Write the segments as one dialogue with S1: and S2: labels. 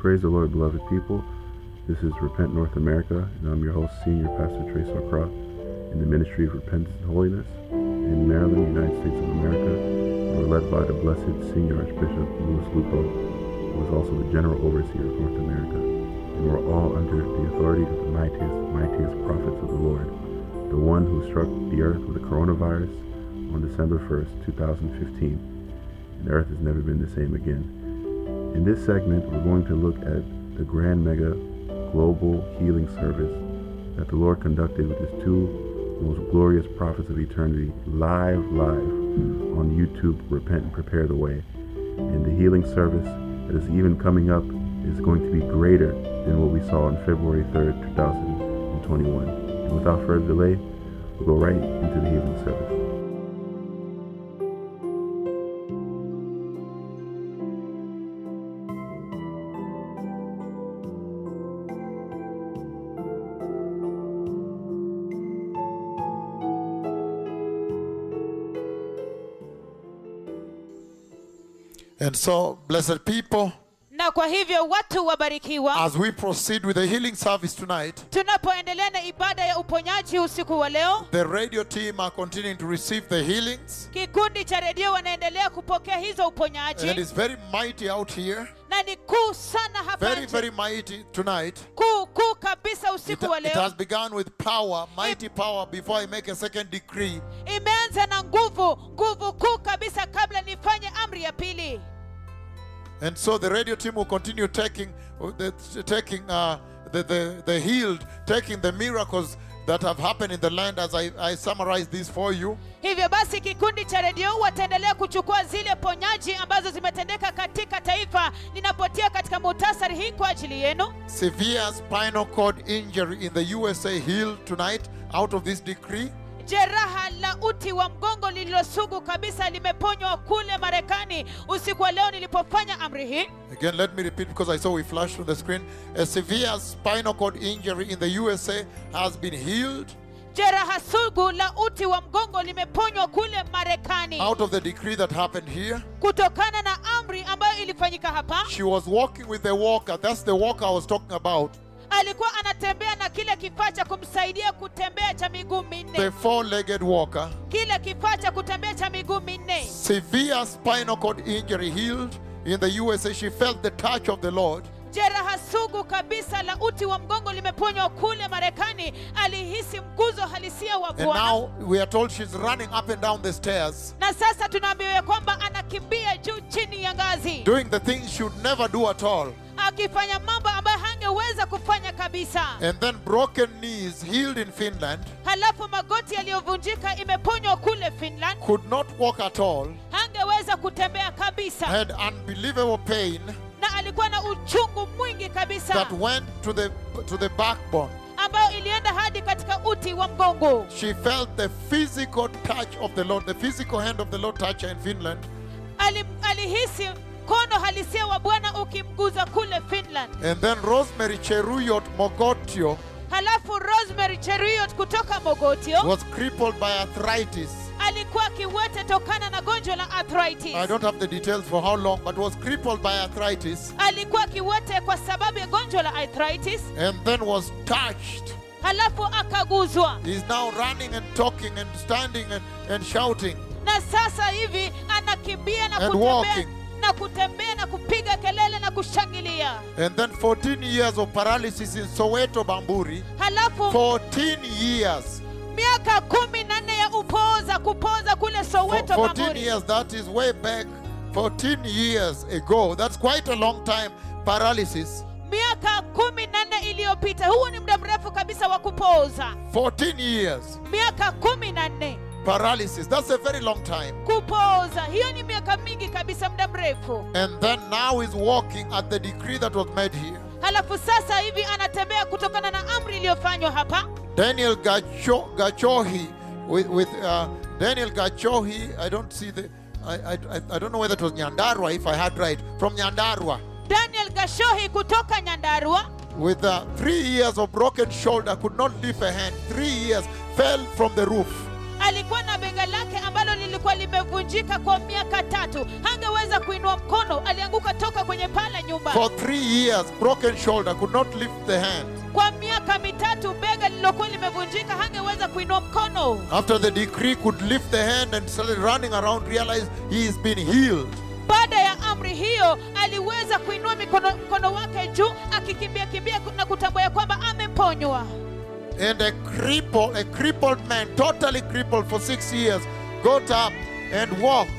S1: Praise the Lord, beloved people. This is Repent North America, and I'm your host, Senior Pastor Trace O'Croft, in the Ministry of Repentance and Holiness in Maryland, United States of America. We're led by the blessed Senior Archbishop Louis Lupo, who is also the General Overseer of North America. And we're all under the authority of the mightiest, mightiest prophets of the Lord, the one who struck the earth with the coronavirus on December 1st, 2015. And the earth has never been the same again. In this segment, we're going to look at the Grand Mega Global Healing Service that the Lord conducted with his two most glorious prophets of eternity live, live on YouTube, Repent and Prepare the Way. And the healing service that is even coming up is going to be greater than what we saw on February 3rd, 2021. And without further delay, we'll go right into the healing service.
S2: And so, blessed people,
S3: na kwa hivyo watu wabarikiwa
S2: as we proceed with the healing service tonight,
S3: tunapoendelea na ibada ya uponyaji usiku wa leo
S2: the radio team are continuing to receive the healings.
S3: kikundi cha redio wanaendelea kupokea hizo
S2: And
S3: uponyaji
S2: it's very mighty out here.
S3: na ni kuu sana hapa
S2: Very,
S3: nje.
S2: very mighty tonight.
S3: kuu kuu kabisa
S2: It,
S3: usiku wa
S2: it
S3: leo
S2: has begun with power, mighty power, before I make a second decree.
S3: imeanza na nguvu nguvu kuu kabisa kabla nifanye amri ya pili
S2: And so the radio team will continue taking, the, taking uh, the, the, the healed, taking the miracles that have happened in the land as I, I summarize this for you.
S3: hivyo basi kikundi cha redio wataendelea kuchukua zile ponyaji ambazo zimetendeka katika taifa ninapotia katika muhtasari hii kwa ajili yenu
S2: Severe spinal cord injury in the USA healed tonight out of this decree.
S3: Jeraha la uti wa mgongo lililosugu kabisa limeponywa kule marekani usiku wa leo nilipofanya amri hii
S2: Again, let me repeat because I saw we flashed on the screen. A severe spinal cord injury in the USA has been healed
S3: jeraha sugu la uti wa mgongo limeponywa kule marekani
S2: out of the decree that happened here.
S3: kutokana na amri ambayo ilifanyika hapa
S2: She was walking with a walker. That's the walker I was talking about.
S3: Alikuwa anatembea na kile kifaa cha kumsaidia kutembea cha miguu
S2: The four legged walker.
S3: kile kifaa cha kutembea cha miguu minne
S2: Severe spinal cord injury healed in the USA. She felt the touch of the Lord.
S3: Jeraha sugu kabisa la uti wa mgongo limeponywa kule marekani. Alihisi mguzo halisia wa
S2: And
S3: bwana.
S2: now we are told she's running up and down the stairs,
S3: na sasa tunaambiwa ya kwamba anakimbia juu chini ya ngazi.
S2: Doing the things she would never do at all.
S3: akifanya mambo ambayo hangeweza kufanya kabisa.
S2: And then broken knees healed in Finland.
S3: halafu magoti yaliyovunjika imeponywa kule finland.
S2: Could not walk at all.
S3: hangeweza kutembea kabisa.
S2: Had unbelievable pain
S3: na alikuwa na uchungu mwingi kabisa
S2: that went to the to the backbone.
S3: ambayo ilienda hadi katika uti wa mgongo
S2: She felt the physical touch of the Lord, the physical hand of the Lord touch her in Finland.
S3: Ali, alihisi mkono halisia wa bwana ukimguza kule finland
S2: And then Rosemary Cheruyot Mogotio
S3: halafu rosemary Cheruyot kutoka mogotio
S2: was crippled by arthritis.
S3: Alikuwa tokana na gonjwa la arthritis
S2: I don't have the details for how long, but was crippled by arthritis
S3: alikuwa kiwete kwa sababu ya gonjwa la arthritis
S2: and then was touched.
S3: halafu akaguzwa
S2: He's now running and talking and standing and, and shouting.
S3: na sasa hivi anakimbia na
S2: And
S3: kutembea
S2: walking.
S3: na kutembea na kupiga kelele na kushangilia
S2: And then 14 years of paralysis in Soweto, Bamburi.
S3: halafu
S2: 14 years.
S3: Miaka kumi na nne ya kupoza kule
S2: For
S3: soweto
S2: 14
S3: Bamburi.
S2: years, that is way back 14 years ago. That's quite a long time. Paralysis.
S3: miaka kumi na nne iliyopita huo ni muda mrefu kabisa wa kupooza
S2: 14 years.
S3: miaka kumi na nne
S2: Paralysis. That's a very long time.
S3: kupooza hiyo ni miaka mingi kabisa muda mrefu
S2: And then now he's walking at the decree that was made here.
S3: Halafu sasa hivi anatembea kutokana na amri iliyofanywa hapa
S2: Daniel Gacho, Gachohi with, with uh, Daniel Gachohi. I don't see the. I, I, I- don't know whether it was Nyandarua, if I had right. From Nyandarua.
S3: daniel gashohi kutoka nyandarua
S2: With uh, three years of broken shoulder, could not lift a hand. Three years, fell from the roof.
S3: alikuwa na bega lake lilikuwa limevunjika kwa miaka tatu hangeweza kuinua mkono alianguka toka kwenye paa la nyumba
S2: For three years, broken shoulder, could not lift the hand.
S3: kwa miaka mitatu bega lililokuwa limevunjika hangeweza kuinua mkono
S2: After the decree, could lift the hand and started running around, realized he has been healed.
S3: baada ya amri hiyo aliweza kuinua mikono, mkono wake juu akikimbia kimbia na kutambua ya kwamba ameponywa
S2: And a cripple, a crippled man, totally crippled for six years, got up and walked.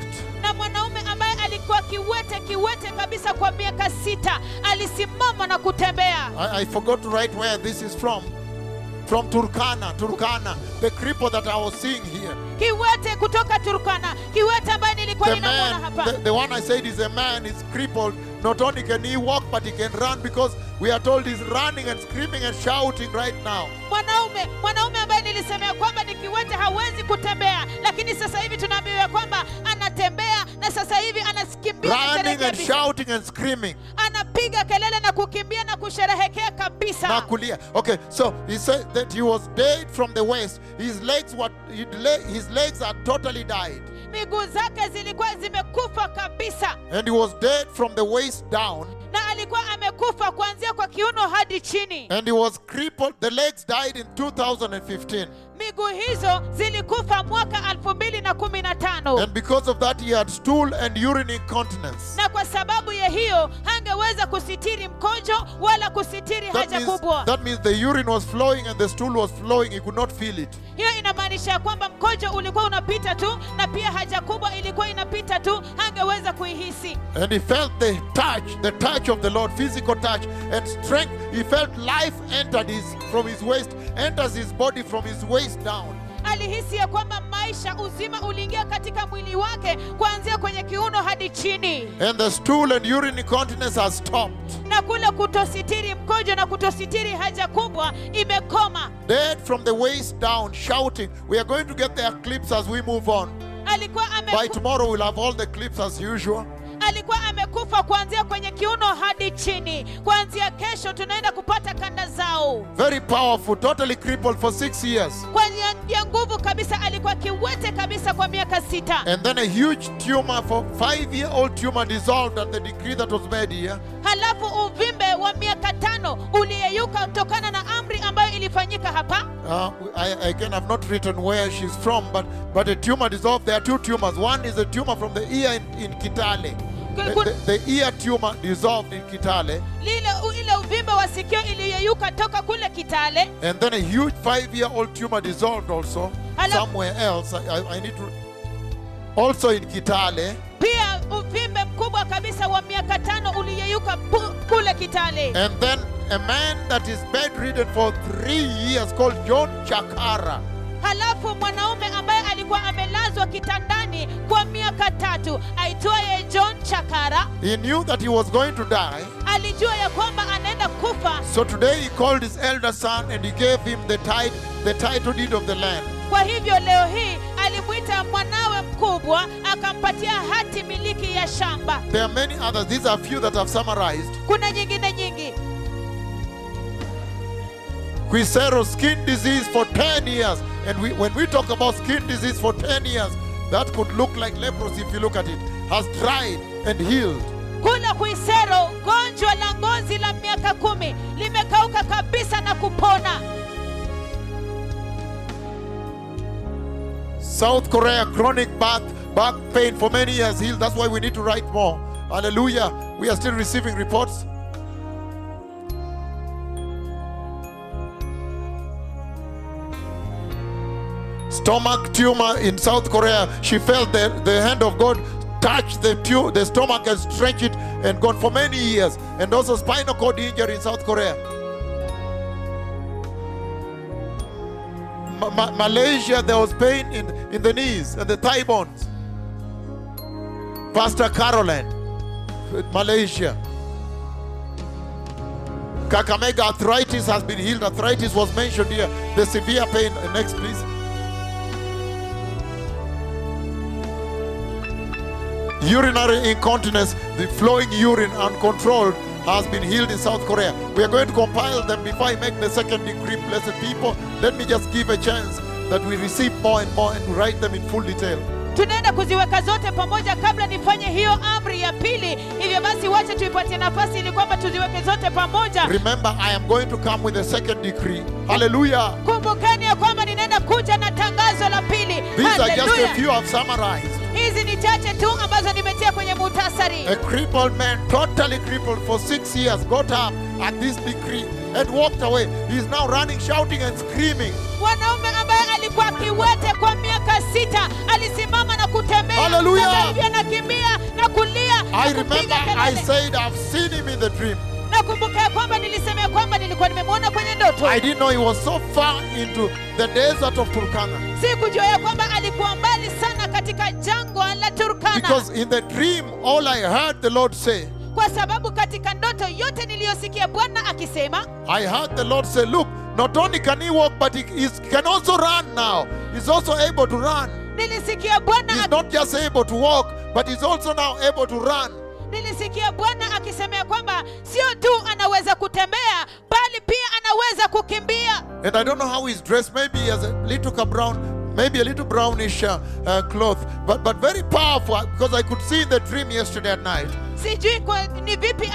S3: na mwanaume ambaye alikuwa kiwete kiwete kabisa kwa miaka sita alisimama na kutembea
S2: I, I forgot to write where this is from. From Turkana, Turkana, the cripple that I was seeing here.
S3: kiwete kutoka turkana kiwete ambaye nilikuwa
S2: man,
S3: hapa
S2: the, the one I said is a man, is crippled. Not only can he walk, but he can run because we are told he's running and screaming and shouting right now.
S3: mwanaume mwanaume ambaye nilisemea kwamba ni kiwete hawezi kutembea lakini sasa hivi tunaambiwa kwamba anatembea na sasa hivi anakimbia
S2: Running and shouting and screaming.
S3: anapiga kelele na kukimbia na kusherehekea kabisa
S2: Nakulia. Okay, so he said that he was dead from the waist. His legs were his legs are totally died.
S3: Miguu zake zilikuwa zimekufa kabisa
S2: And he was dead from the waist down.
S3: na alikuwa amekufa kuanzia kwa kiuno hadi chini
S2: And he was crippled. The legs died in 2015.
S3: miguu hizo zilikufa mwaka 2015
S2: And because of that, he had stool and urine incontinence.
S3: na kwa sababu ya hiyo kusitiri mkojo wala kusitiri
S2: That
S3: haja
S2: means,
S3: kubwa
S2: that means the urine was flowing and the stool was flowing. He could not feel it.
S3: hiyo inamaanisha kwamba mkojo ulikuwa unapita tu na pia haja kubwa ilikuwa inapita tu hangeweza kuihisi
S2: And he felt the touch, the touch of the Lord, physical touch and strength. He felt life entered his from his waist, enters his body from his waist down.
S3: Alihisi ya kwamba maisha uzima uliingia katika mwili wake kuanzia kwenye kiuno hadi chini
S2: And the stool and urine incontinence has stopped.
S3: na kule kutositiri mkojo na kutositiri haja kubwa imekoma
S2: Dead from the waist down, shouting. We are going to get their clips as we move on.
S3: alikuwa
S2: By tomorrow, we'll have all the clips as usual.
S3: Alikuwa amekufa kuanzia kwenye kiuno hadi chini kuanzia kesho tunaenda kupata kanda zao
S2: Very powerful, totally crippled for six years.
S3: kwa ya, nguvu kabisa alikuwa kiwete kabisa kwa miaka sita
S2: And then a huge tumor for five year old tumor dissolved at the decree that was made here.
S3: halafu uvimbe wa miaka tano uliyeyuka kutokana na amri ambayo ilifanyika hapa
S2: Uh, I, again, I've not written where she's from, but, but a tumor dissolved. There are two tumors. One is a tumor from the ear in, in Kitale. The, the- the ear tumor dissolved in Kitale.
S3: ile uvimbe wa sikio iliyeyuka toka kule kitale
S2: And then a huge five year old tumor dissolved also
S3: Hello?
S2: somewhere else. I, I, I need to. Also in Kitale.
S3: pia uvimbe mkubwa kabisa wa miaka tano uliyeyuka kule kitale
S2: And then a man that is bedridden for three years called John Chakara.
S3: Halafu mwanaume ambaye alikuwa amelazwa kitandani kwa miaka tatu aitwaye john chakara
S2: He knew that he was going to die.
S3: alijua ya kwamba anaenda kufa
S2: So today he called his elder son and he gave him the, tit- the title deed of the land.
S3: kwa hivyo leo hii alimwita mwanawe mkubwa akampatia hati miliki ya shamba
S2: There are many others. These are few that I've summarized.
S3: kuna nyingine nyingi
S2: Quisero skin disease for 10 years. And we, when we talk about skin disease for 10 years, that could look like leprosy if you look at it, has dried and healed.
S3: kula kuisero gonjwa la ngozi la miaka kumi limekauka kabisa na kupona
S2: South Korea, chronic back, back pain for many years healed. That's why we need to write more. Hallelujah. We are still receiving reports. Stomach tumor in South Korea. She felt the, the hand of God touch the, tu- the stomach and stretch it and gone for many years. And also spinal cord injury in South Korea. Ma- Ma- Malaysia, there was pain in, in the knees and the thigh bones. Pastor Caroline, Malaysia. Kakamega arthritis has been healed. Arthritis was mentioned here. The severe pain. Next, please. Urinary incontinence, the flowing urine uncontrolled, has been healed in South Korea. We are going to compile them before I make the second decree, blessed people. Let me just give a chance that we receive more and more and write them in full detail.
S3: tunaenda kuziweka zote pamoja kabla nifanye hiyo amri ya pili hivyo basi wache tuipatie nafasi ili kwamba tuziweke zote pamoja
S2: Remember, I am going to come with a second decree. Hallelujah.
S3: kumbukeni ya kwamba ninaenda kuja na tangazo la pili
S2: These are just a few I've summarized.
S3: Hizi ni chache tu ambazo nimetia kwenye muhtasari
S2: A crippled man, totally crippled for six years, got up at this decree and walked away. He's now running, shouting, and screaming.
S3: mwanaume ambaye alikuwa kiwete kwa miaka sita alisimama na kutembea
S2: Hallelujah.
S3: Anakimbia na kulia
S2: I remember I said I've seen him in the dream.
S3: Nakumbuka kwamba nilisema kwamba nilikuwa nimemwona kwenye ndoto
S2: I didn't know he was so far into the desert of Turkana.
S3: sikujua ya kwamba alikuwa mbali sana katika jangwa la turkana
S2: Because in the dream, all I heard the Lord say,
S3: kwa sababu katika ndoto yote niliyosikia bwana akisema
S2: I heard the Lord say, Look, not only can he walk, but he is, can also run now. He's also able to run.
S3: nilisikia bwana
S2: He's not just able to walk, but he's also now able to run.
S3: Nilisikia bwana akisemea kwamba sio tu anaweza kutembea bali pia anaweza kukimbia
S2: And I don't know how he's dressed. Maybe he has a little brown, maybe a little brownish uh, uh, cloth, but but very powerful because I could see in the dream yesterday at night.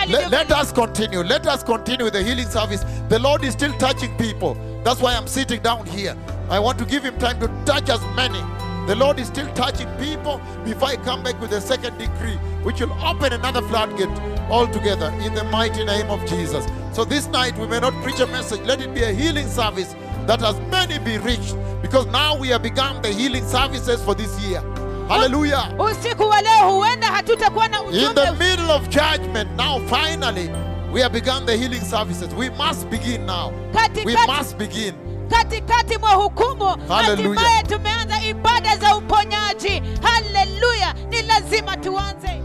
S2: Let, let us continue. Let us continue with the healing service. The Lord is still touching people. That's why I'm sitting down here. I want to give him time to touch as many. The Lord is still touching people before I come back with the second decree, which will open another floodgate altogether in the mighty name of Jesus. So this night we may not preach a message. Let it be a healing service that has many be reached because now we have begun the healing services for this year. Hallelujah.
S3: usiku wa leo huenda hatutakuwa na
S2: In the middle of judgment, now finally, we have begun the healing services. We must begin now. We must begin.
S3: Katikati mwa hukumu hatimaye tumeanza ibada za uponyaji haleluya ni lazima tuanze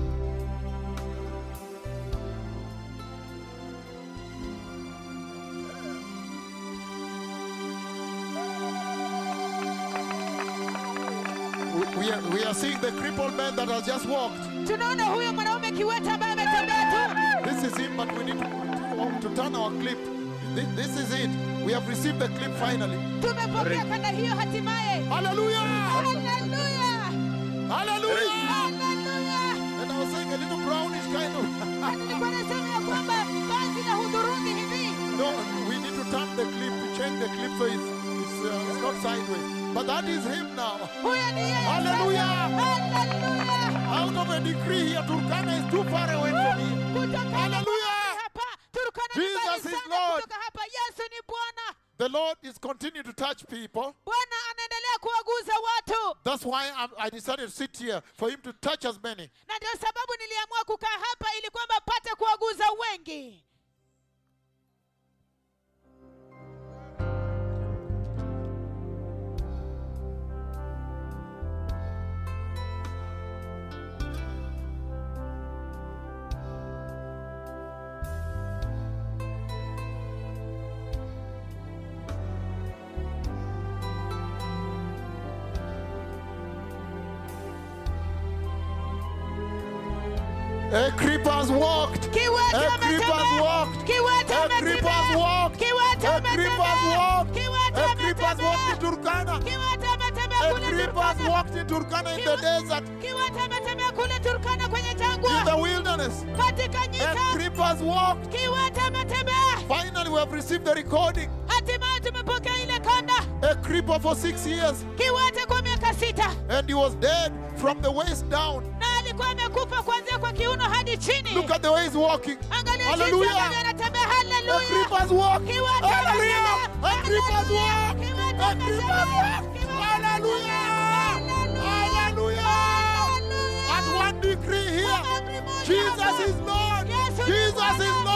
S2: We, we are, we are seeing the crippled man that has just walked.
S3: tunaona huyo mwanaume kiwete ambaye ametembea tu
S2: This is him, but we need to, to, to turn our clip. This, this is it. We have received the clip finally.
S3: tumepokea kanda hiyo hatimaye
S2: Hallelujah!
S3: haleluya
S2: Hallelujah!
S3: haleluya
S2: And I was saying a little brownish kind of.
S3: Nilikuwa nasema ya kwamba vazi la hudhurungi hivi
S2: no, we need to turn the clip, to change the clip so it's, it's, uh, it's not sideways. But that is him now.
S3: huyo ni yeye
S2: Hallelujah!
S3: haleluya
S2: Out of a decree here, Turkana is too far away from
S3: kutoka
S2: Hallelujah!
S3: Hapa Turkana ni
S2: Jesus is Lord.
S3: kutoka hapa Yesu ni Bwana
S2: The Lord is continuing to touch people.
S3: Bwana anaendelea kuwaguza watu
S2: That's why I'm, I decided to sit here for Him to touch as many. Creepers walked. A creepers
S3: ametembea
S2: walked. A creepers
S3: ametembea
S2: walked. A creepers
S3: ametembea
S2: walked. A creepers walked in Turkana. A creepers
S3: Turkana
S2: walked in Turkana in the desert,
S3: kiwete ametembea kule Turkana kwenye
S2: in the wilderness. A
S3: nyika
S2: creepers walked. Finally, we have received the recording.
S3: hatimaye tumepokea ile kanda
S2: A creeper for six years,
S3: kiwete kwa miaka sita
S2: and he was dead from the waist down.
S3: Alikuwa amekufa kuanzia kwa kiuno hadi chini
S2: Look at the way he's walking.
S3: angalia
S2: Hallelujah.
S3: jinsi anatembea
S2: A
S3: haleluya
S2: creepers walk. Hallelujah. A creepers walk. A creepers walk. Hallelujah. Hallelujah. At one decree here, Jesus is Lord. Jesus is Lord.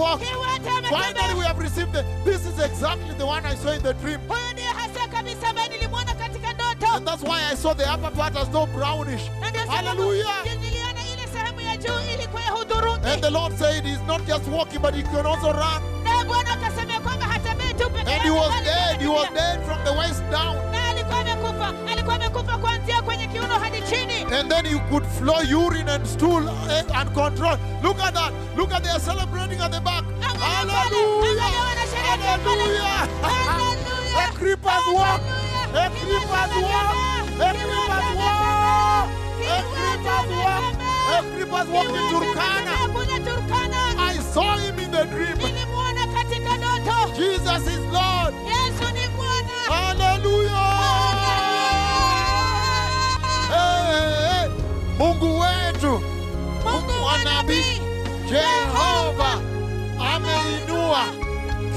S2: Creepers walk. Finally, we have received the. This is exactly the one I saw in the dream.
S3: huyu ndiye hasa kabisa ambaye nilimwona katika ndoto
S2: And that's why I saw the upper part as though brownish.
S3: Na ndio sababu
S2: Hallelujah.
S3: niliona ile sehemu ya juu ilikuwa ya hudhurungi
S2: And the Lord said he's not just walking, but he can also run.
S3: naye bwana akasema ya kwamba hatembei tu peke
S2: And he was dead. He was dead from the waist down.
S3: na alikuwa amekufa alikuwa amekufa kuanzia kwenye kiuno hadi chini
S2: and then you could flow urine and stool eh, and control. Look at that. Look at they are celebrating at the back.
S3: Angalia pale, angalia wanasherehekea pale nyuma. Hallelujah.
S2: A creeper's walk. A creeper's walk. A creeper's walk. A creeper's walk. A creeper's walk in Turkana. I saw him in the dream.
S3: nilimwona katika ndoto
S2: Jesus is Lord.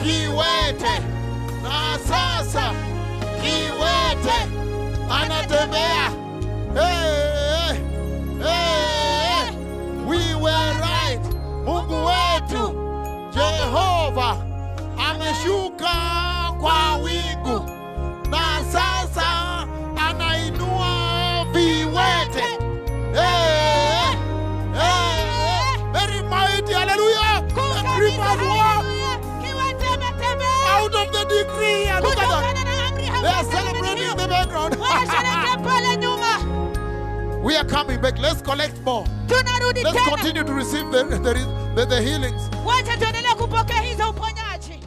S2: Kiwete na sasa kiwete anatembea. Hey, hey. We were right. Mungu wetu Jehova ameshuka kwa wingu decree. And look at that. They are celebrating in the background.
S3: wanasherehekea pale nyuma
S2: we are coming back. Let's collect more. Let's continue to receive the, the, the, the healings.
S3: wacha tuendelee kupokea hizo uponyaji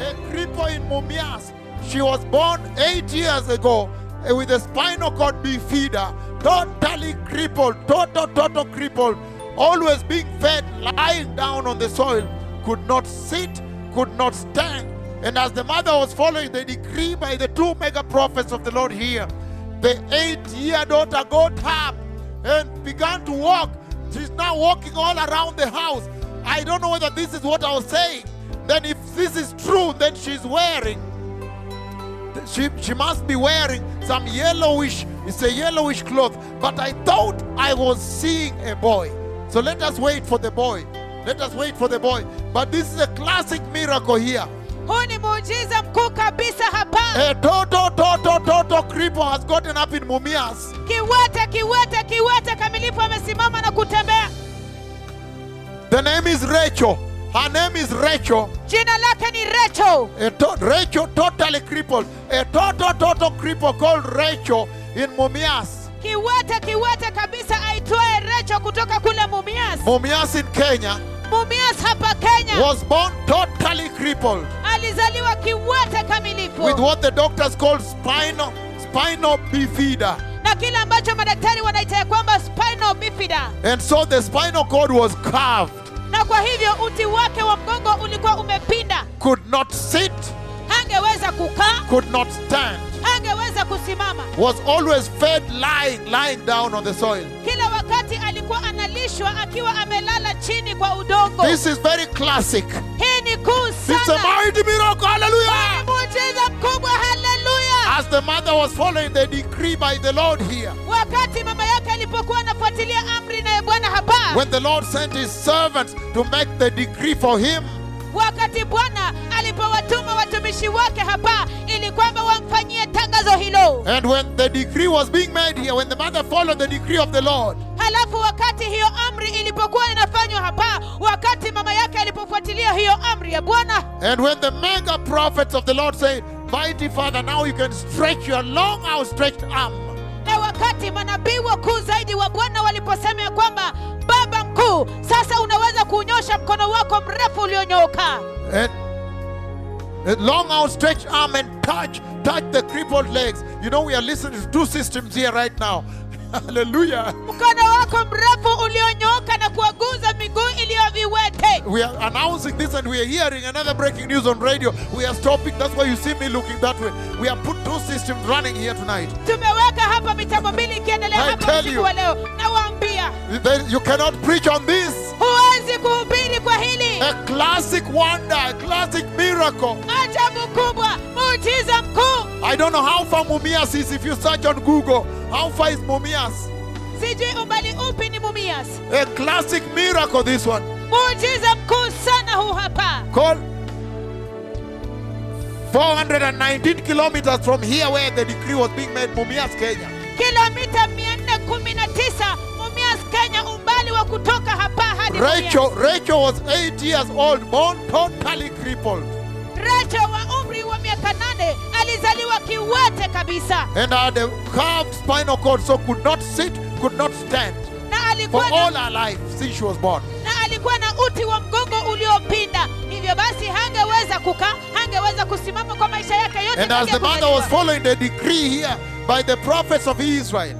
S2: A cripple in Mumias. She was born eight years ago uh, with a spinal cord bifida, totally crippled, total, total crippled, always being fed, lying down on the soil, could not sit, could not stand. And as the mother was following the decree by the two mega prophets of the Lord here, the eight year daughter got up and began to walk. She's now walking all around the house. I don't know whether this is what I was saying. Then, if this is true, then she's wearing, she, she must be wearing some yellowish, it's a yellowish cloth. But I thought I was seeing a boy. So let us wait for the boy. Let us wait for the boy. But this is a classic miracle here.
S3: huu ni muujiza mkuu kabisa hapa
S2: A toto toto toto cripple has gotten up in Mumias.
S3: kiwete kiwete kiwete kamilifu amesimama na kutembea
S2: The name is Rachel. Her name is Rachel.
S3: jina lake ni Rachel.
S2: A to- Rachel totally crippled. A toto toto cripple called Rachel in Mumias.
S3: kiwete kiwete kabisa aitwaye Rachel kutoka kule mumias
S2: Mumias in kenya was born totally crippled
S3: alizaliwa kiwete kamilifu
S2: with what the doctors call spinal spinal bifida.
S3: na kile ambacho madaktari wanaita kwamba spinal bifida
S2: And so the spinal cord was carved,
S3: na kwa hivyo uti wake wa mgongo ulikuwa umepinda.
S2: Could not sit,
S3: hangeweza kukaa.
S2: Could not stand,
S3: hangeweza kusimama.
S2: Was always fed lying, lying down on the soil.
S3: kila wakati alikuwa analishwa akiwa amelala chini kwa udongo
S2: This is very classic.
S3: hii ni kuu
S2: It's a
S3: sana
S2: mighty miracle. Hallelujah.
S3: muujiza mkubwa haleluya
S2: As the mother was following the decree by the Lord here,
S3: wakati mama yake alipokuwa anafuatilia amri bwana hapa
S2: when the Lord sent his servants to make the decree for him,
S3: wakati bwana alipowatuma watumishi wake hapa ili kwamba wamfanyie tangazo hilo
S2: and when the decree was being made here, when the mother followed the decree of the Lord,
S3: halafu wakati hiyo amri ilipokuwa inafanywa hapa wakati mama yake alipofuatilia hiyo amri ya bwana
S2: and when the mega prophets of the Lord said, Mighty Father, now you can stretch your long outstretched arm.
S3: na wakati manabii wakuu zaidi wa bwana waliposema ya kwamba baba mkuu sasa unaweza kuunyosha mkono wako mrefu ulionyooka
S2: a long outstretched arm and touch, touch the crippled legs. You know, we are listening to two systems here right now. Hallelujah.
S3: mkono wako mrefu ulionyooka na kuwaguza miguu iliyoviwete
S2: We are announcing this and we are hearing another breaking news on radio. We are stopping. That's why you see me looking that way. We have put two systems running here tonight.
S3: tumeweka hapa mitambo mbili ikiendelea
S2: I tell you. Then You cannot preach on this.
S3: huwezi kuhubiri kwa hili
S2: A classic wonder, a classic miracle.
S3: ajabu kubwa muujiza mkuu
S2: I don't know how far Mumias is if you search on Google. How far is Mumias?
S3: sijui umbali upi ni mumias
S2: A classic miracle, this one.
S3: muujiza mkuu sana huu hapa
S2: Called 419 kilometers from here where the decree was being made, Mumias, Kenya.
S3: kilomita 419 mumias kenya umbali wa kutoka hapa hadi
S2: Rachel, Rachel was 8 years old, born totally crippled.
S3: Rachel wa umri wa miaka nane alizaliwa kiwete kabisa.
S2: And had a curved spinal cord, so could not sit, could not stand.
S3: Na
S2: for
S3: alikuwa
S2: all
S3: na,
S2: her life since she was born.
S3: na alikuwa na uti wa mgongo uliopinda. Hivyo basi hangeweza kukaa hangeweza kusimama kwa maisha yake yote
S2: And as the mother was following the decree here by the prophets of Israel,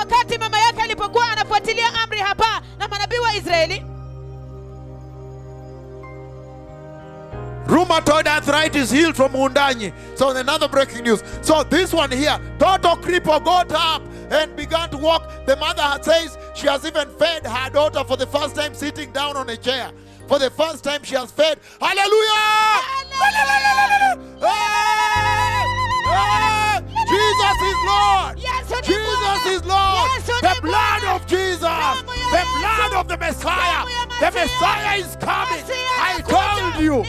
S3: wakati mama yake alipokuwa anafuatilia amri hapa na manabii wa israeli
S2: rheumatoid arthritis healed from Undanyi. So another breaking news. So this one here, total cripple got up and began to walk. The mother had- says she has even fed her daughter for the first time sitting down on a chair. For the first time she has fed. Hallelujah! Hey! Hey! Jesus is Lord! Jesus is Lord! The blood of Jesus! The blood of the Messiah! The Messiah is coming! I told you!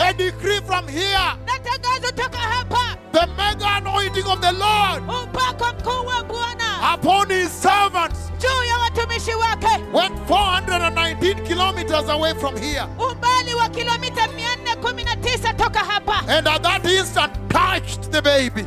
S2: A decree from here.
S3: na tangazo toka hapa
S2: The mega anointing of the Lord
S3: upako mkuu wa bwana
S2: upon his servants
S3: juu ya watumishi wake
S2: went 419 kilometers away from here.
S3: umbali wa kilomita 419 toka hapa
S2: And at that instant touched the baby.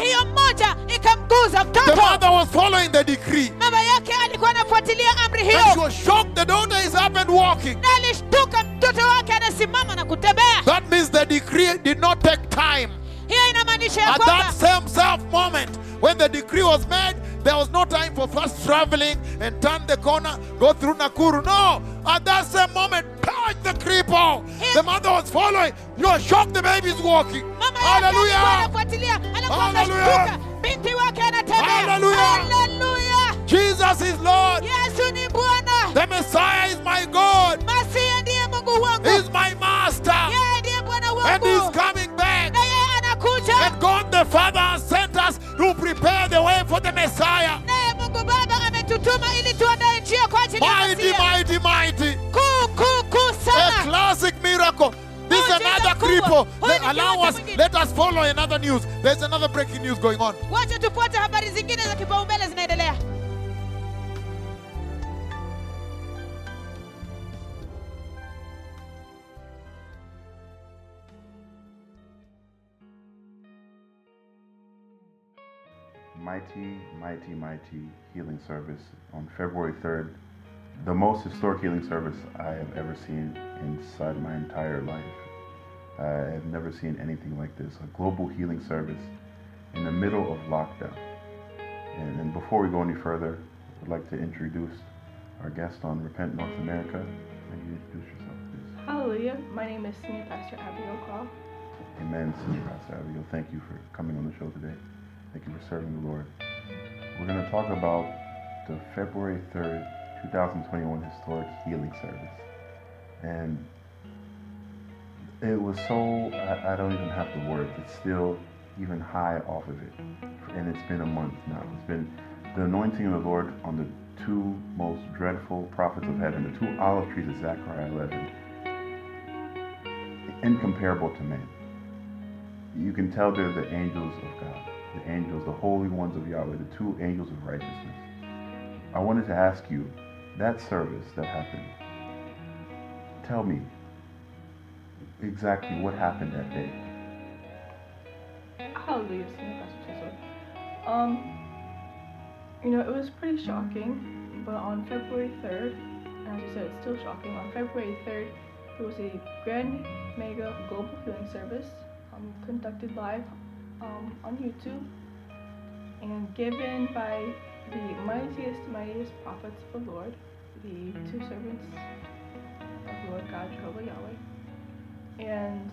S3: Hiyo mmoja ikamguza
S2: The
S3: mtoto
S2: mother was following the decree.
S3: mama yake alikuwa anafuatilia amri
S2: And she was shocked. The daughter is up and walking.
S3: na alishtuka mtoto wake anasimama na kutembea
S2: That means the decree did not take time.
S3: Hiyo inamaanisha ya
S2: At
S3: kwamba
S2: that same self moment, when the decree was made, there was no time for fast traveling and turn the corner, go through Nakuru. No, at that same moment, touch the cripple. The mother was following. You are shocked the baby is walking.
S3: mama
S2: Hallelujah. Hallelujah.
S3: binti wake anatembea
S2: Hallelujah.
S3: Hallelujah.
S2: Jesus is Lord.
S3: yesu ni bwana
S2: The Messiah is my God.
S3: masiya ndiye mungu wangu
S2: He's my master.
S3: yeye ndiye bwana
S2: And he's
S3: wangu
S2: coming the Father has sent us to prepare the way for the Messiah.
S3: naye mungu baba ametutuma ili tuandae njia kwa ajili ya
S2: Mighty, mighty, mighty. A classic miracle. This is another cripple. Allow us, let us follow another news. There's another breaking news going on.
S1: Mighty, mighty, mighty healing service on February 3rd. The most historic healing service I have ever seen inside my entire life. I have never seen anything like this. A global healing service in the middle of lockdown. And, and before we go any further, I'd like to introduce our guest on Repent North America. Can you introduce yourself, please?
S4: Hallelujah. My name is Senior Pastor Abigail Croft.
S1: Amen, Senior Pastor Abigail. Thank you for coming on the show today. Thank you for serving the Lord. We're going to talk about the February 3rd, 2021 historic healing service. And it was so, I, I don't even have the words. It's still even high off of it. And it's been a month now. It's been the anointing of the Lord on the two most dreadful prophets of heaven, the two olive trees of Zechariah 11, incomparable to man you can tell they're the angels of God, the angels, the holy ones of Yahweh, the two angels of righteousness. I wanted to ask you that service that happened. Tell me exactly what happened that day.
S4: Hallelujah. Um, you know, it was pretty shocking, but on February 3rd, as you said, it's still shocking, on February 3rd, there was a grand mega global healing service um, conducted live um, on YouTube and given by the mightiest, mightiest prophets of the Lord, the two servants of Lord God, Jehovah Yahweh. And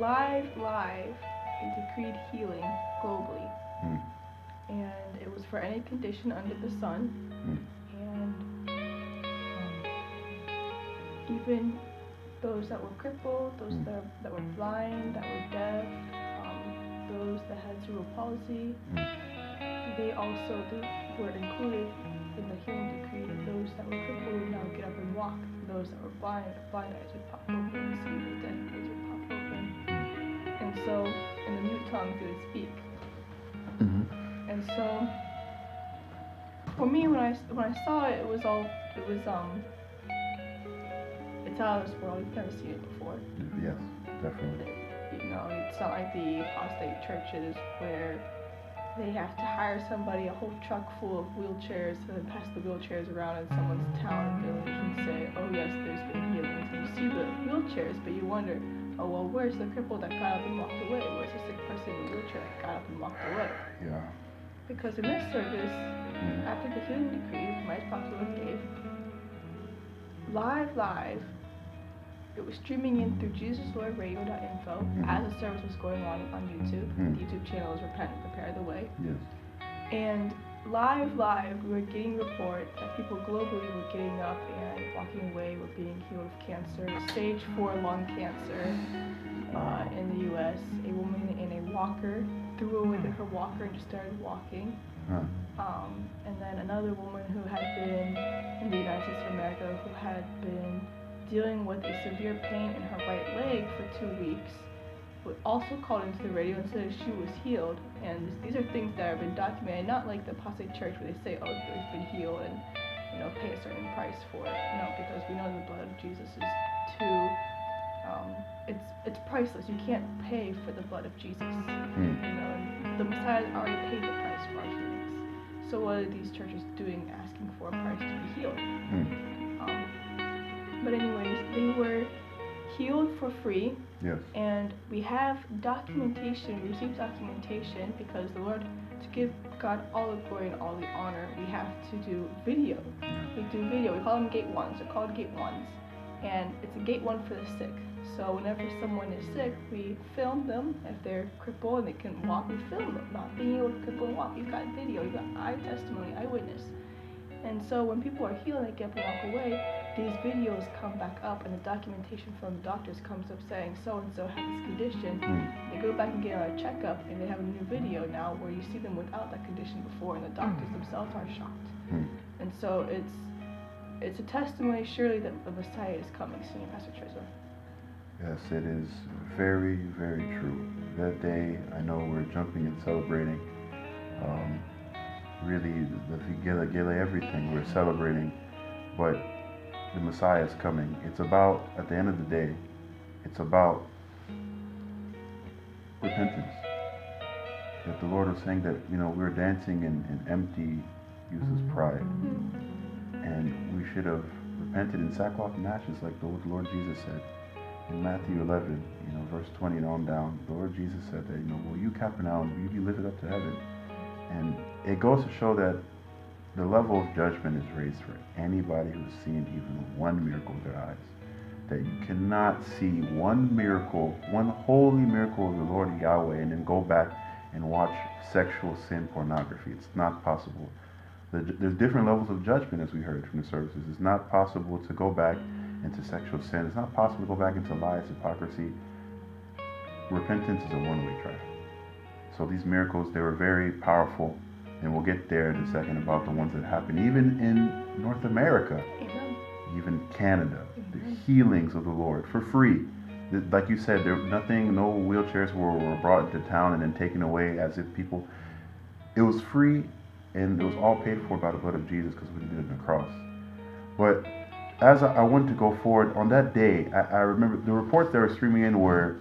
S4: live, live, it decreed healing globally.
S1: Hmm.
S4: And it was for any condition under the sun. And um, even those that were crippled, those
S1: Hmm.
S4: that, that were blind, that were deaf, um, those that had cerebral palsy,
S1: Hmm.
S4: they also did, were included in the healing decree. Those that were crippled would now get up and walk. Those that were blind, blind eyes would pop open, see the deaf ears would pop open. And so, in the mute tongues, they would speak. And so, for me, when I when I saw it, it was all it was um. It's it's out of world. You've never seen it before.
S1: Yes, definitely.
S4: You know, it's not like the apostate churches where they have to hire somebody, a whole truck full of wheelchairs, and then pass the wheelchairs around in someone's town or village and say, oh yes, there's been healings. And you see the wheelchairs, but you wonder, oh well, where's the cripple that got up and walked away? Where's the sick person in the wheelchair that got up and walked away?
S1: Yeah.
S4: Because in this service,
S1: Mm.
S4: after the healing decree, my apostle gave, live, live, it was streaming in through JesusLordRadio.info
S1: Mhm.
S4: as the service was going on on YouTube.
S1: Mm.
S4: The YouTube channel is Repent and Prepare the Way.
S1: Yes.
S4: And live, live, we were getting reports that people globally were getting up and walking away with being healed of cancer, stage four lung cancer uh, in the U.S. A woman in a walker threw away her walker and just started walking.
S1: Huh.
S4: Um, and then another woman who had been in the United States of America who had been dealing with a severe pain in her right leg for two weeks was also called into the radio and said she was healed. And these are things that have been documented, not like the apostate church where they say, oh, they've been healed and you know pay a certain price for it. No, because we know the blood of Jesus is too. Um, it's it's priceless. You can't pay for the blood of Jesus.
S1: Hmm.
S4: You know, the Messiah already paid the price for our healings. So what are these churches doing, asking for a price to be healed?
S1: Hmm.
S4: But anyways, they were healed for free,
S1: Yes.
S4: and we have documentation. We received documentation because the Lord, to give God all the glory and all the honor, we have to do video. We do video. We call them gate ones. They're called gate ones, and it's a gate one for the sick. So whenever someone is sick, we film them. If they're crippled and they can walk, we film them. Not being able to cripple and walk, you've got video, you've got eye testimony, eyewitness. And so when people are healed and they get up and walk away, these videos come back up and the documentation from the doctors comes up saying so and so had this condition.
S1: Hmm.
S4: They go back and get a checkup and they have a new video now where you see them without that condition before and the doctors themselves are shocked.
S1: Hmm.
S4: And so it's it's a testimony surely that the Messiah is coming, Senior Pastor Trezor.
S1: Yes, it is very, very true. That day, I know we're jumping and celebrating. Um, really, the Gila Gila everything we're celebrating, but the Messiah is coming. It's about, at the end of the day, it's about repentance. That the Lord was saying that, you know, we're dancing in, in empty uses mm-hmm. pride. Mm-hmm. And we should have repented in sackcloth and ashes, like the Lord Jesus said in Matthew 11, you know, verse 20 and on down, the Lord Jesus said that, you know, will you, Capernaum, will you be lifted up to heaven? And it goes to show that the level of judgment is raised for anybody who's seen even one miracle with their eyes. That you cannot see one miracle, one holy miracle of the Lord Yahweh, and then go back and watch sexual sin pornography. It's not possible. The- There's different levels of judgment, as we heard from the services. It's not possible to go back into sexual sin. It's not possible to go back into lies, hypocrisy. Repentance is a one-way traffic. So these miracles, they were very powerful, and we'll get there in a second about the ones that happened, even in North America,
S4: Amen.
S1: even Canada. The healings of the Lord for free. Like you said, there nothing, no wheelchairs were, were brought into town and then taken away as if people. It was free, and it was all paid for by the blood of Jesus because we did it on the cross. But as I, I went to go forward on that day, I, I remember the reports that were streaming in were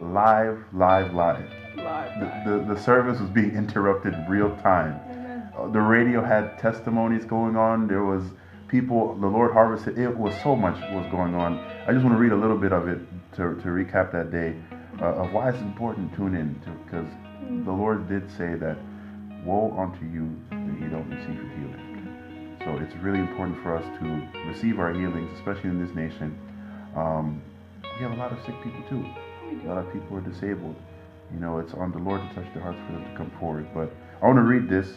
S1: live, live, live. The, the, the service was being interrupted real time. Uh, the radio had testimonies going on. There was people, the Lord harvested. It was so much was going on. I just want to read a little bit of it to, to recap that day uh, of why it's important to tune in to because the Lord did say that woe unto you that you don't receive your healing. So it's really important for us to receive our healings, especially in this nation. Um, we have a lot of sick people too. A lot of people are disabled. You know, it's on the Lord to touch their hearts for them to come forward. But I want to read this.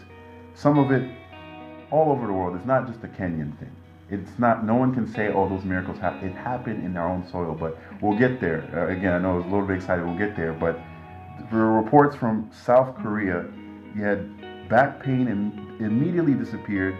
S1: Some of it all over the world. It's not just a Kenyan thing. It's not. No one can say, "Oh, those miracles happened." It happened in our own soil. But we'll get there. Uh, again, I know it's a little bit excited. We'll get there. But the reports from South Korea, you had back pain and immediately disappeared.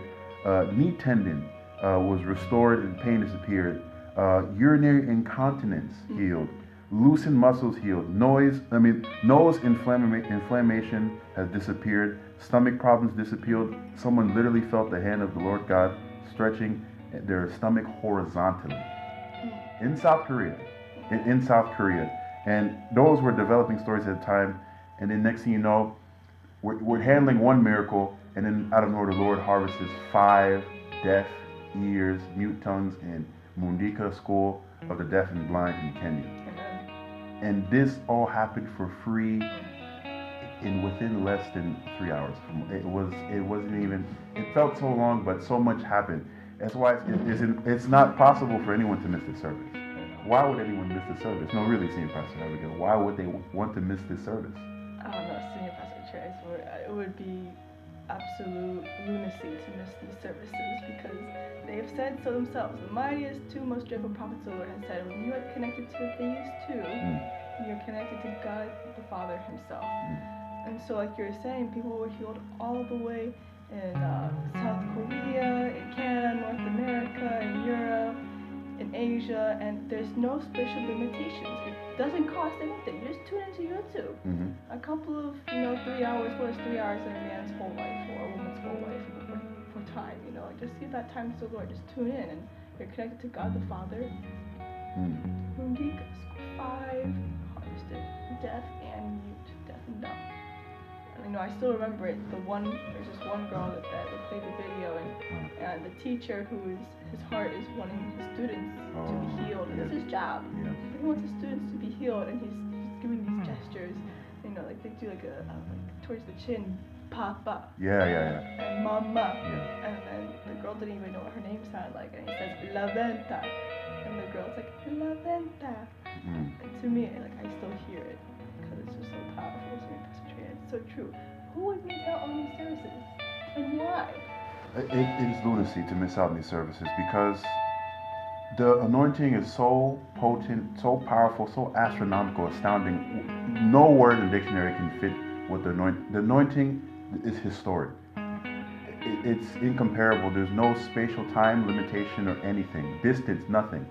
S1: Uh, knee tendon uh, was restored and pain disappeared. Uh, urinary incontinence healed. Loosened muscles healed. Noise, I mean, nose inflamma- inflammation has disappeared. Stomach problems disappeared. Someone literally felt the hand of the Lord God stretching their stomach horizontally. Hmm. in South Korea, in, in South Korea, and those were developing stories at the time. And then next thing you know, we're, we're handling one miracle, and then out of nowhere, the Lord harvests five deaf ears, mute tongues, in Mundika School of the Deaf and Blind in Kenya. And this all happened for free in within less than three hours. It was it wasn't even it felt so long, but so much happened. That's why it's, it's, it's not possible for anyone to miss this service. Why would anyone miss this service? No, really, Senior Pastor Abigail. Why would they want to miss this service?
S4: I don't know, Senior Pastor it would be absolute lunacy to miss these services because they have said so themselves. The mightiest two most dreadful prophets of the Lord has said, when you are connected to these two,
S1: Mm,
S4: you're connected to God the Father Himself.
S1: mm,
S4: And so, like you were saying, people were healed all the way in uh, South Korea, in Canada, North America, in Europe, in Asia, and there's no special limitations. It doesn't cost anything. You just tune into YouTube.
S1: mhm.
S4: A couple of, you know, three hours, what is three hours in a man's whole life or a woman's whole life for, for time, you know? Like, just give that time to the Lord. Just tune in, and you're connected to God the Father.
S1: mm.
S4: Five harvested, deaf and mute, deaf and dumb. You know, I still remember it. The one, there's this one girl that, that would play the video, and, and the teacher who is, his heart is wanting his students to
S1: Oh,
S4: be healed. And It's his job.
S1: Yes.
S4: He wants his students to be healed, and he's, he's giving these gestures. You know, like they do like a, like towards the chin, papa,
S1: Yeah, yeah, yeah.
S4: and mama.
S1: yeah, yeah.
S4: And then the girl didn't even know what her name sounded like, and he says La Venta, and the girl's like La Venta.
S1: Mm.
S4: And to me, like I still hear it because it's just so powerful. So true. Who would miss out on these services, and why?
S1: It, it is lunacy to miss out on these services because the anointing is so potent, so powerful, so astronomical, astounding. No word in the dictionary can fit what the anointing. The anointing is historic. It's incomparable. There's no spatial time limitation or anything, distance, nothing.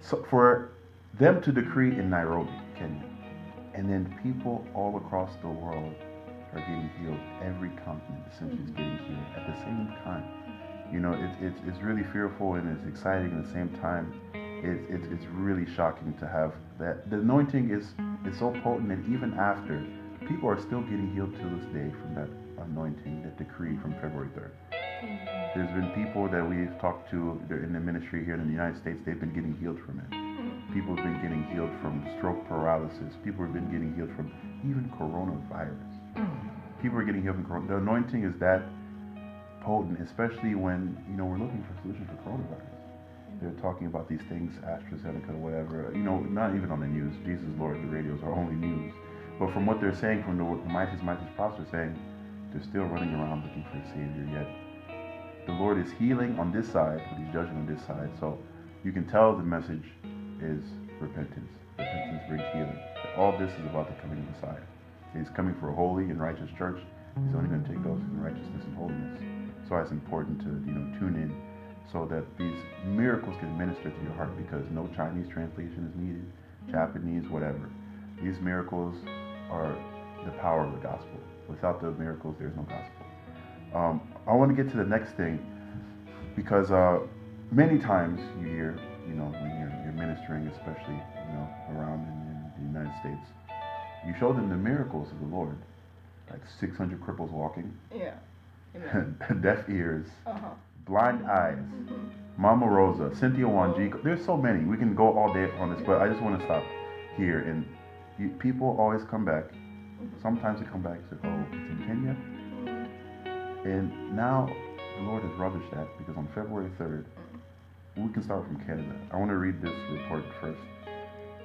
S1: So for them to decree in Nairobi, Kenya, and then people all across the world are getting healed. Every continent essentially is getting healed at the same time. You know, it's it's it's really fearful and it's exciting at the same time. It's it's it's really shocking to have that. The anointing is is so potent that even after, people are still getting healed to this day from that anointing, that decree from February 3rd. Mm-hmm. There's been people that we've talked to they're in the ministry here in the United States, they've been getting healed from it. People have been getting healed from stroke paralysis. People have been getting healed from even coronavirus. People are getting healed from corona. The anointing is that potent, especially when you know we're looking for solutions for coronavirus. They're talking about these things, AstraZeneca, whatever. You know, not even on the news. Jesus Lord, the radios are only news. But from what they're saying, from the mightiest, mightiest prophets are saying, they're still running around looking for a savior. Yet the Lord is healing on this side, but He's judging on this side. So you can tell the message is repentance. Repentance brings healing. All this is about the coming Messiah. He's coming for a holy and righteous church. He's only going to take those in righteousness and holiness. So it's important to you know tune in so that these miracles can minister to your heart because no Chinese translation is needed, Japanese, whatever. These miracles are the power of the gospel. Without the miracles, there's no gospel. Um, I want to get to the next thing because uh, many times you hear, you know, when you're ministering, especially you know around in, in the United States, you show them the miracles of the Lord, like 600 cripples walking,
S4: Yeah.
S1: Deaf ears,
S4: Uh huh.
S1: blind eyes, Mama Rosa, Cynthia Wanjiku. There's so many. We can go all day on this, but I just want to stop here. And you, people always come back. Sometimes they come back and say, "Oh, it's in Kenya," and now the Lord has rubbished that because on February 3rd, we can start from Canada. I want to read this report first.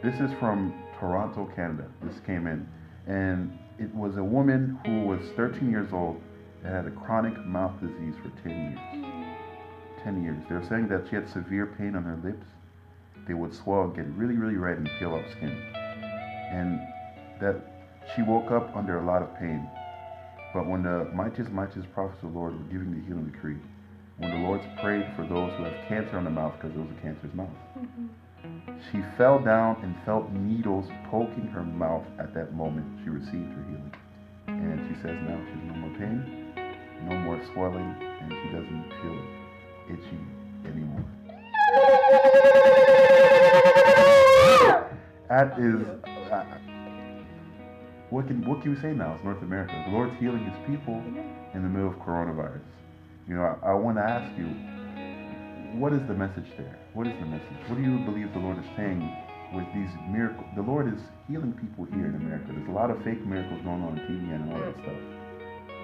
S1: This is from Toronto, Canada. This came in, and it was a woman who was 13 years old that had a chronic mouth disease for 10 years. 10 years. They were saying that she had severe pain on her lips. They would swell get really, really red and peel off skin. And that she woke up under a lot of pain. But when the mightiest, mightiest prophets of the Lord were giving the healing decree, when the Lord's prayed for those who have cancer on the mouth because it was a cancerous mouth, she fell down and felt needles poking her mouth at that moment she received her healing. And she says now she has no more pain, no more swelling, and she doesn't feel itchy anymore. That is. Uh, what can what can we say now? It's North America. The Lord's healing His people in the middle of coronavirus. You know, I, I want to ask you, what is the message there? What is the message? What do you believe the Lord is saying with these miracles? The Lord is healing people here in America. There's a lot of fake miracles going on on TV and all that stuff.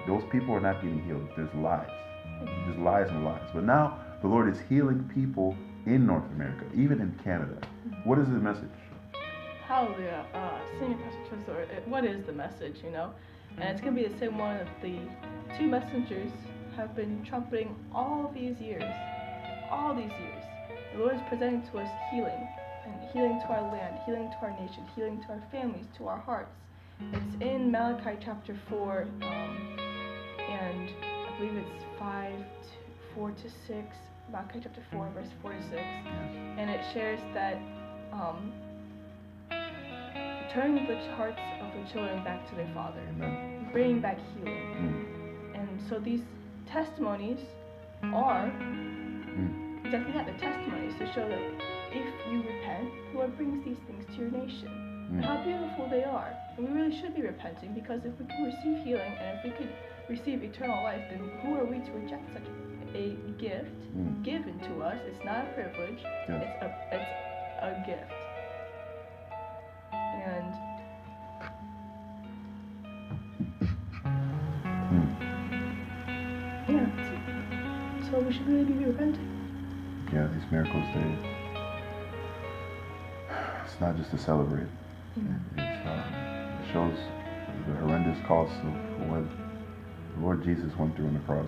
S1: Those people are not getting healed. There's lies. There's lies and lies. But now the Lord is healing people in North America, even in Canada. What is the message?
S4: Hallelujah. Uh, Senior Pastor Tresor, it- what is the message, you know? And it's going to be the same one of the two messengers have been trumpeting all these years. All these years. The Lord is presenting to us healing. And healing to our land, healing to our nation, healing to our families, to our hearts. It's in Malachi chapter 4, um, and I believe it's 5 to 4 to 6. Malachi chapter 4, verse 4 to 6 and it shares that um, turning the hearts of the children back to their father,
S1: Amen.
S4: bringing back healing.
S1: Mm.
S4: And so these testimonies are
S1: Mm.
S4: exactly that, they're testimonies to show that if you repent, the Lord brings these things to your nation. And
S1: Mm.
S4: how beautiful they are. And we really should be repenting because if we can receive healing and if we could receive eternal life, then who are we to reject such a gift
S1: Mm.
S4: given to us? It's not a privilege.
S1: Yes.
S4: It's a it's a gift. And we should really be repenting.
S1: Yeah, these miracles, they. It's not just to celebrate. It's, um, it shows the horrendous cost of what the Lord Jesus went through on the cross.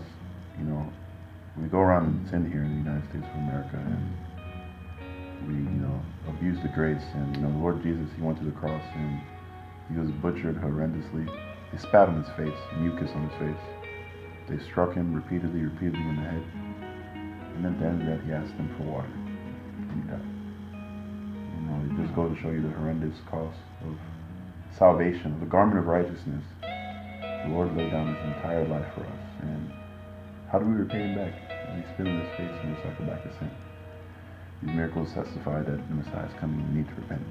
S1: You know, we go around and sin here in the United States of America, and we, you know, abuse the grace. And you know, the Lord Jesus, He went to the cross and He was butchered horrendously. They spat on His face, mucus on His face. They struck Him repeatedly, repeatedly in the head. And at the end of that, He asked them for water, and He died. You know, it just goes to show you the horrendous cost of salvation, of the garment of righteousness. The Lord laid down His entire life for us, and how do we repay Him back? We spit in His face and recycle back His sin. These miracles testify that the Messiah is coming. We need to repent.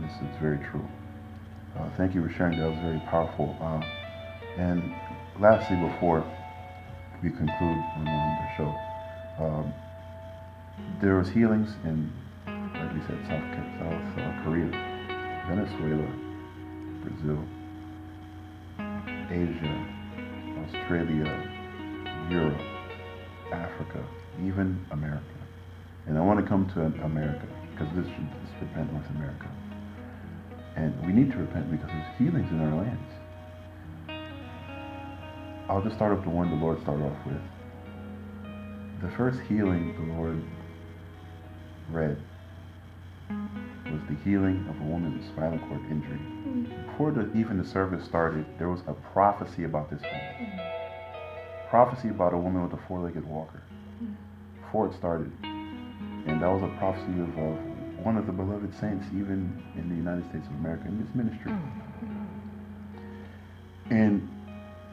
S1: This is very true. Uh, thank you for sharing. That was very powerful. Uh, and lastly, before we conclude on, on the show, um, there was healings in, like we said, South, South uh, Korea, Venezuela, Brazil, Asia, Australia, Europe, Africa, even America. And I want to come to America because this should this repent North America. And we need to repent because there's healings in our lands. I'll just start with the one the Lord started off with. The first healing the Lord read was the healing of a woman with spinal cord injury. Before the, even the service started, there was a prophecy about this woman. Prophecy about a woman with a four-legged walker. Before it started. And that was a prophecy of uh, one of the beloved saints, even in the United States of America, in this ministry. And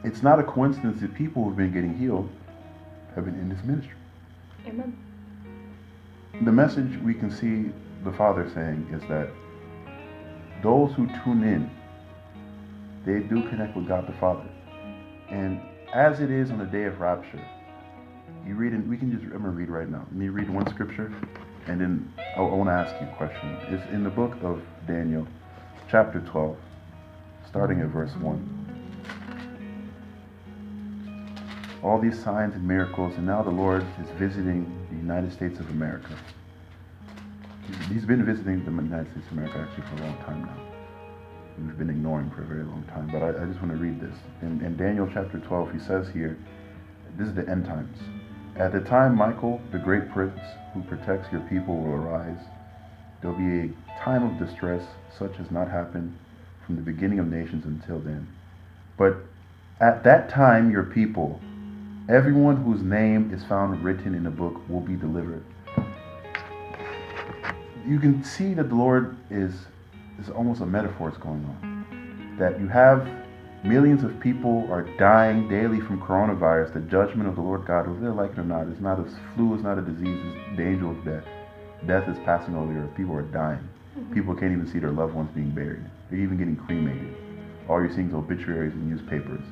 S1: it's not a coincidence that people who've been getting healed have been in this ministry.
S4: Amen.
S1: The message we can see the Father saying is that those who tune in, they do connect with God the Father. And as it is on the day of rapture, you read it, we can just, I'm to read right now. Let me read one scripture, and then I, I want to ask you a question. It's in the book of Daniel, chapter 12, starting at verse 1. All these signs and miracles, and now the Lord is visiting the United States of America. He's- been visiting the United States of America actually for a long time now. We've been ignoring for a very long time, but I, I just want to read this. In, in Daniel chapter 12, he says here, this is the end times. At the time Michael, the great prince who protects your people, will arise, there'll be a time of distress such as not happened from the beginning of nations until then. But at that time, your people, everyone whose name is found written in the book, will be delivered. You can see that the Lord is is almost a metaphor that's going on. That you have millions of people are dying daily from coronavirus. The judgment of the Lord God, whether they like it or not, is not a flu, is not a disease, it's the angel of death. Death is passing over the earth. People are dying. Mm-hmm. People can't even see their loved ones being buried. They're even getting cremated. All you're seeing is obituaries and newspapers.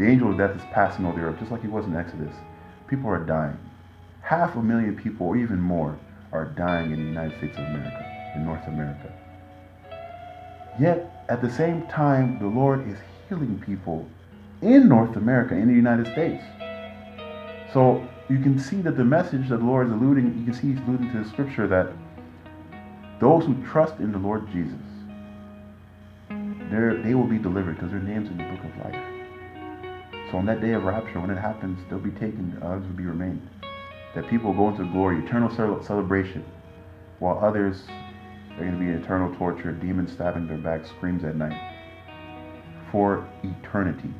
S1: The angel of death is passing over the earth, just like he was in Exodus. People are dying. Half a million people, or even more, are dying in the United States of America, in North America. Yet, at the same time, the Lord is healing people in North America, in the United States. So you can see that the message that the Lord is alluding, you can see he's alluding to the scripture that those who trust in the Lord Jesus, they will be delivered because their names in the book of life. So on that day of rapture, when it happens, they'll be taken, others will be remained. That people will go into glory, eternal celebration, while others are going to be in eternal torture, demons stabbing their back, screams at night for eternity.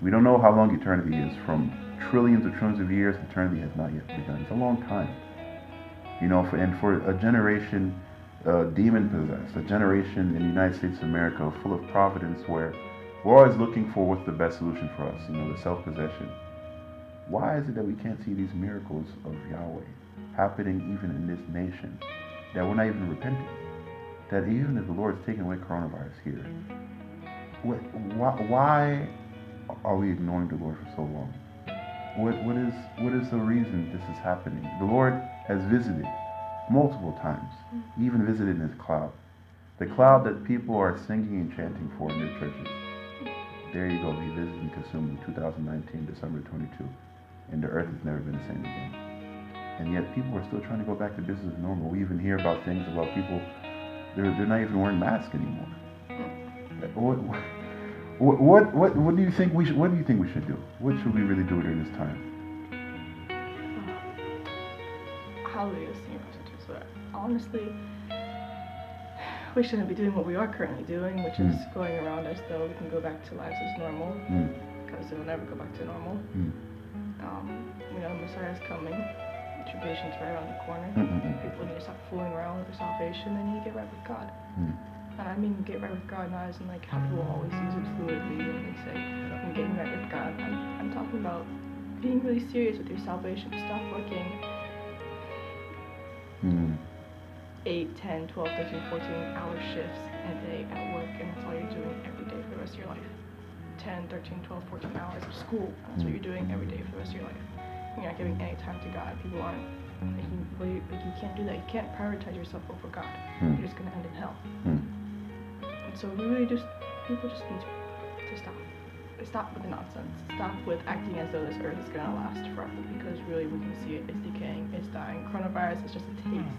S1: We don't know how long eternity is. From trillions of trillions of years, eternity has not yet begun. It's a long time. You know, for, and for a generation uh, demon possessed, a generation in the United States of America full of providence where we're always looking for what's the best solution for us, you know, the self possession. Why is it that we can't see these miracles of Yahweh happening even in this nation? That we're not even repenting? That even if the Lord's taking away coronavirus here, why, why are we ignoring the Lord for so long? What, what, is, what is the reason this is happening? The Lord has visited multiple times, even visited in his cloud. The cloud that people are singing and chanting for in their churches. There you go. He visited and consumed in 2019, December 22. And the earth has never been the same again. And yet people are still trying to go back to business as normal. We even hear about things about people, they're, they're not even wearing masks anymore. What, what, what, what, what do you think we should, what do you think we should do? What should we really do during this time?
S4: Hallelujah, But honestly, we shouldn't be doing what we are currently doing, which mm. is hmm. going around as though we can go back to lives as normal, mm. because it'll never go back to normal. Mm. Um, you know, the Messiah's coming. Tribulation's right around the corner. Mm-hmm. People need to stop fooling around with their salvation. They need to get right with God. Hmm. And I mean get right with God not as in like how people always use it fluidly when they say I'm getting right with God. I'm, I'm talking about being really serious with your salvation. Stop working 10, 12, 13, 14 hour shifts a day at work and that's all you're doing every day for the rest of your life. 10, 13, 12, 14 hours of school. That's what you're doing every day for the rest of your life. You're not giving any time to God. People aren't like you, well, like you can't do that. You can't prioritize yourself over God. Mm. You're just gonna end in hell. Mm. And so we really just people just need to, to stop. Stop with the nonsense. Stop with acting as though this earth is gonna last forever because really we can see it. It's decaying. It's dying. Coronavirus is just a taste,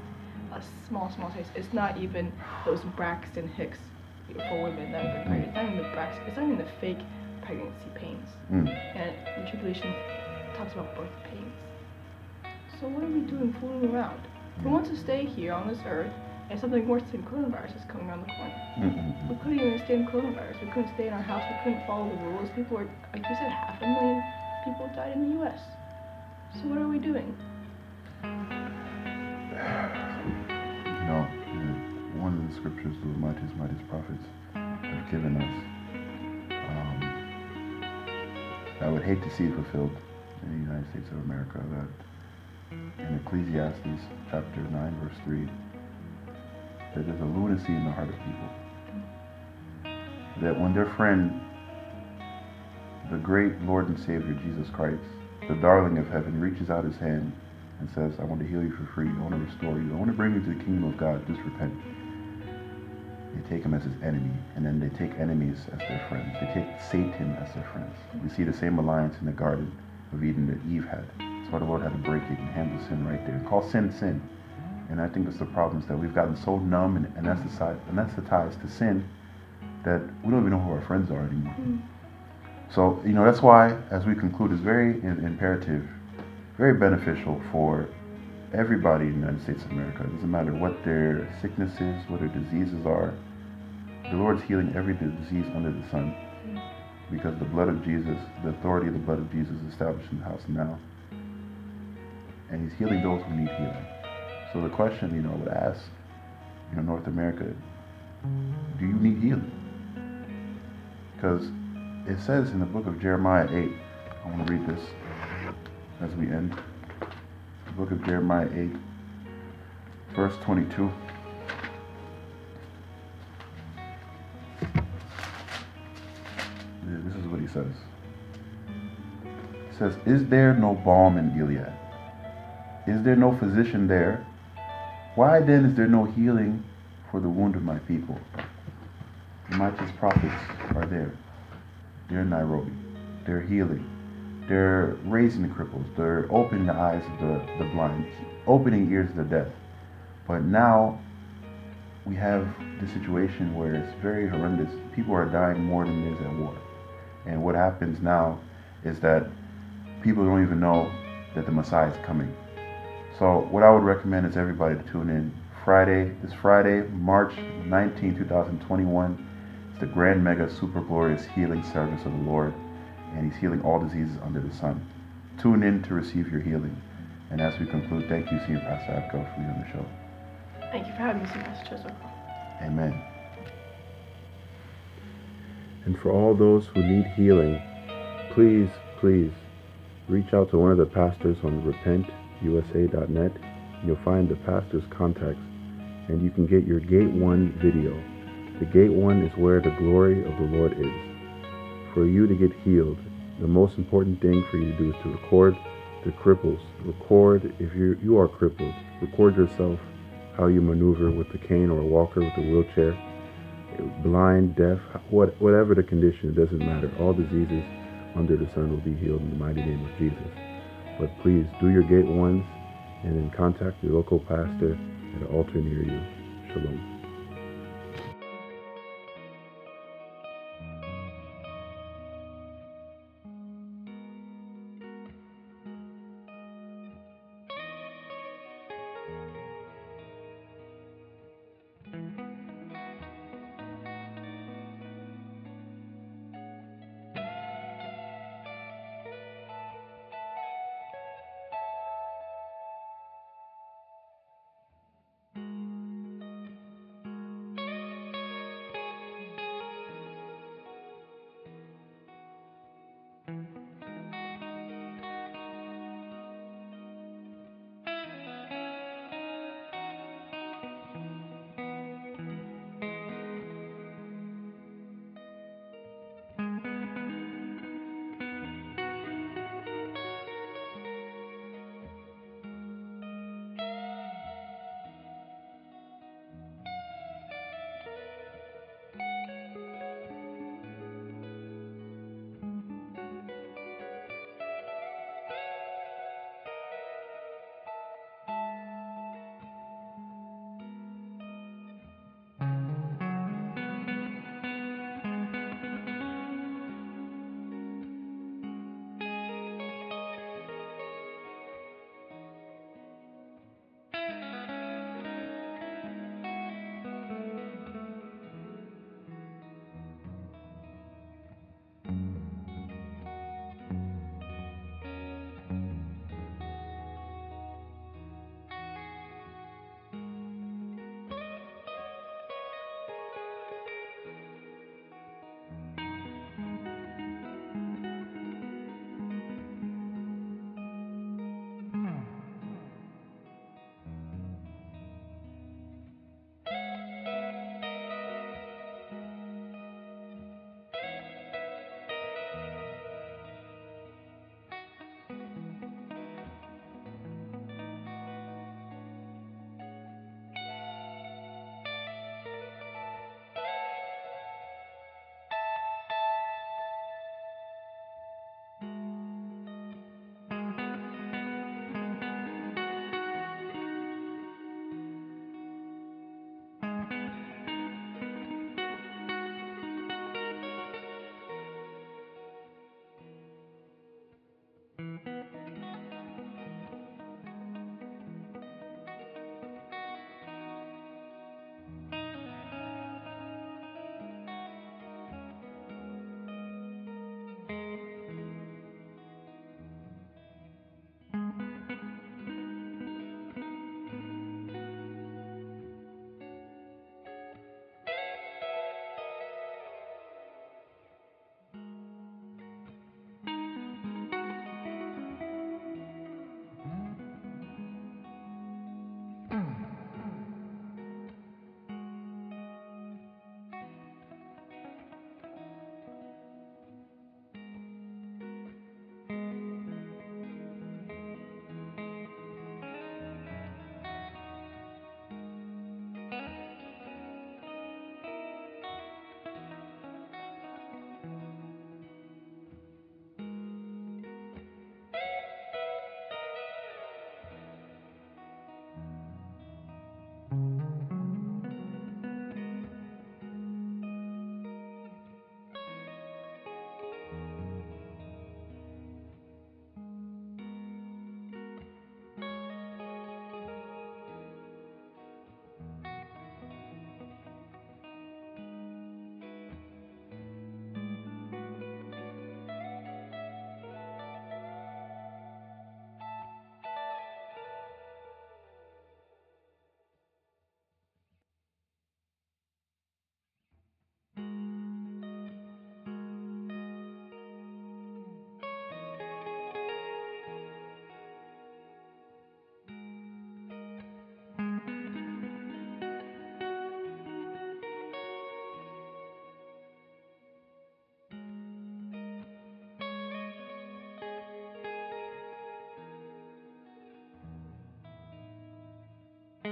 S4: a small, small taste. It's not even those Braxton Hicks for women that are pregnant. It's not even the Braxton. It's not even the fake pregnancy pains. Mm. And the tribulation talks about birth pains. So what are we doing fooling around? We want to stay here on this earth and something worse than coronavirus is coming around the corner. Mm-hmm. We couldn't even stay in coronavirus. We couldn't stay in our house. We couldn't follow the rules. People were, like you said, half a million people died in the U.S. So what are we doing?
S1: No, one of the scriptures the mightiest, mightiest prophets have given us. Um, I would hate to see fulfilled in the United States of America that in Ecclesiastes chapter 9 verse 3 that there's a lunacy in the heart of people. That when their friend, the great Lord and Savior Jesus Christ, the darling of heaven, reaches out his hand and says, I want to heal you for free. I want to restore you. I want to bring you to the kingdom of God. Just repent. They take him as his enemy, and then they take enemies as their friends. They take Satan as their friends. We see the same alliance in the Garden of Eden that Eve had. That's why the Lord had to break it and handle sin right there. Call sin sin. And I think it's the problem is that we've gotten so numb and anesthetized, anesthetized to sin that we don't even know who our friends are anymore. Mm. So, you know, that's why, as we conclude, it's very imperative, very beneficial for everybody in the United States of America. It doesn't matter what their sicknesses, what their diseases are. The Lord's healing every disease under the sun because the blood of Jesus, the authority of the blood of Jesus is established in the house now. And He's healing those who need healing. So the question, you know, I would ask, you know, North America, do you need healing? Because it says in the book of Jeremiah 8, I want to read this as we end. The book of Jeremiah 8, verse 22. This is what he says. He says, Is there no balm in Gilead? Is there no physician there? Why then is there no healing for the wound of my people? The mightiest prophets are there. They're in Nairobi. They're healing. They're raising the cripples. They're opening the eyes of the, the blind, opening ears of the deaf. But now we have the situation where it's very horrendous. People are dying more than there is at war. And what happens now is that people don't even know that the Messiah is coming. So what I would recommend is everybody to tune in Friday, this Friday, March 19, 2021. It's the Grand Mega Super Glorious Healing Service of the Lord, and He's healing all diseases under the sun. Tune in to receive your healing. And as we conclude, thank you, Senior Pastor Abko, for being on the show.
S4: Thank you for having me, Senior Pastor Chisholm.
S1: Amen. And for all those who need healing, please, please reach out to one of the pastors on repentusa.net. You'll find the pastor's contacts and you can get your Gate 1 video. The Gate 1 is where the glory of the Lord is. For you to get healed, the most important thing for you to do is to record the cripples. Record if you you are crippled. Record yourself how you maneuver with the cane or a walker with a wheelchair blind, deaf, what, whatever the condition, it doesn't matter. All diseases under the sun will be healed in the mighty name of Jesus. But please do your gate ones and then contact your local pastor at an altar near you. Shalom.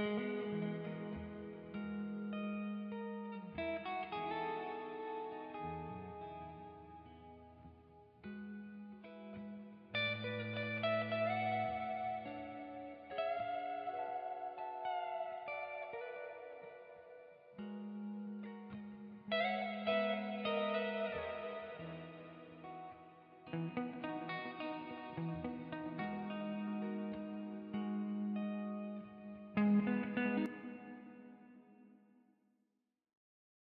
S4: You.